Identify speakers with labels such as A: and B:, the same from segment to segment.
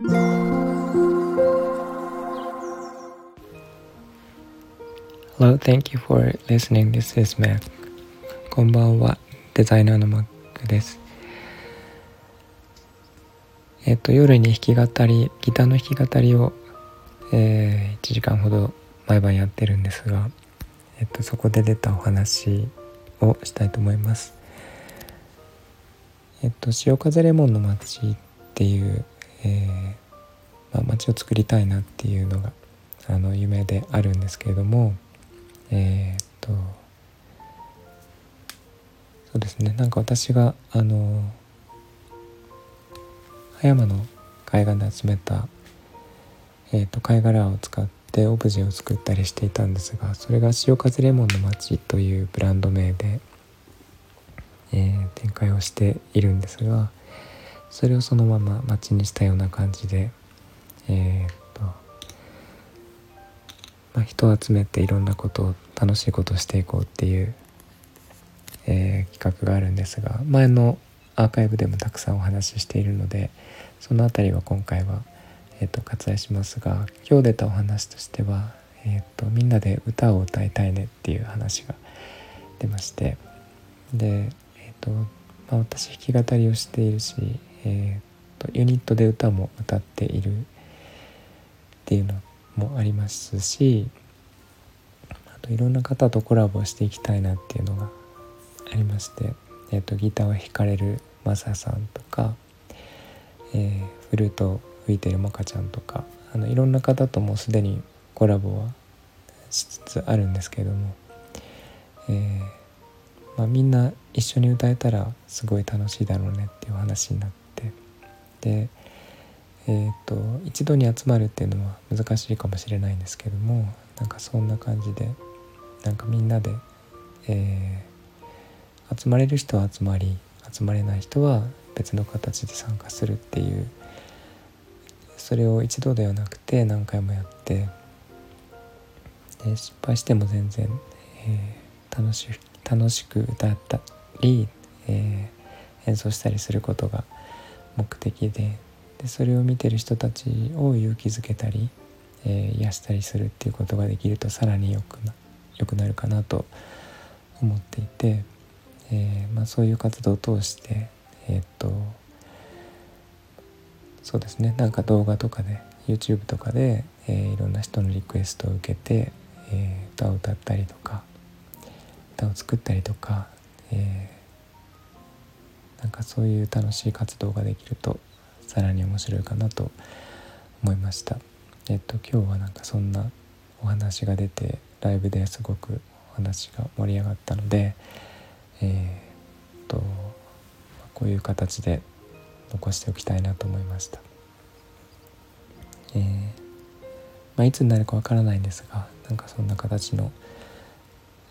A: Hello, thank you for listening. This is Mac. こんばんは、デザイナーの Mac です。えっと、夜に弾き語り、ギターの弾き語りを、えー、1時間ほど毎晩やってるんですが、えっと、そこで出たお話をしたいと思います。えっと、潮風レモンの街っていう、えー、を作りたいなっていうのがあの夢であるんですけれども、えー、っとそうですね。なんか私があの葉山の海岸で集めた、えー、っと貝殻を使ってオブジェを作ったりしていたんですがそれが潮風レモンの街というブランド名で、えー、展開をしているんですがそれをそのまま街にしたような感じでえー、まあ、人を集めていろんなことを楽しいことをしていこうっていう、えー、企画があるんですが前のアーカイブでもたくさんお話ししているのでその辺りは今回は、えーと、割愛しますが今日出たお話としては、えーと、みんなで歌を歌いたいねっていう話が出ましてで、えーとまあ、私弾き語りをしているし、えー、とユニットで歌も歌っているっていうのもありますしあといろんな方とコラボしていきたいなっていうのがありまして、えーと、ギターを弾かれるマサさんとか、えー、フルートを吹いてるモカちゃんとかあのいろんな方ともすでにコラボはしつつあるんですけども、えー、まあ、みんな一緒に歌えたらすごい楽しいだろうねっていう話になってでえーと、一度に集まるっていうのは難しいかもしれないんですけどもなんかそんな感じでなんかみんなで、えー、集まれる人は集まり集まれない人は別の形で参加するっていうそれを一度ではなくて何回もやってで失敗しても全然、えー、楽し楽しく歌ったり、えー、演奏したりすることが目的ででそれを見てる人たちを勇気づけたり、えー、癒したりするっていうことができるとさらによくなよくなるかなと思っていて、えー、まあ、そういう活動を通してえー、っとそうですねなんか動画とかで YouTube とかで、えー、いろんな人のリクエストを受けて、えー、歌を歌ったりとか歌を作ったりとか、えー、なんかそういう楽しい活動ができるとさらに面白いかなと思いました。えっと今日はなんかそんなお話が出てライブですごくお話が盛り上がったのでえー、っとこういう形で残しておきたいなと思いました、えー、まあ、いつになるかわからないんですがなんかそんな形の、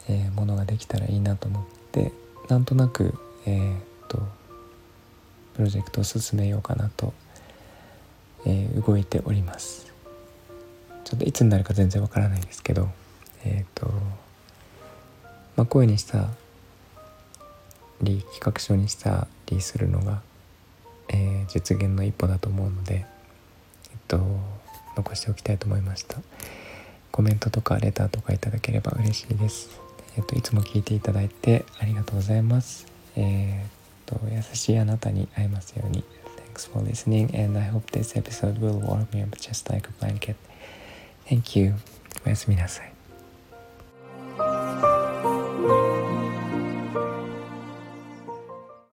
A: えー、ものができたらいいなと思ってなんとなくえ、っとプロジェクトを進めようかなと、えー、動いております。ちょっといつになるか全然わからないんですけどえっ、ー、とまあ声にしたり企画書にしたりするのが、えー、実現の一歩だと思うのでえっと残しておきたいと思いました。コメントとかレターとかいただければ嬉しいです。えっといつも聞いていただいてありがとうございます。えーと優しいあなたに会えますように Thanks for listening and I hope this episode will warm me up just like a blanket Thank you おやすみなさい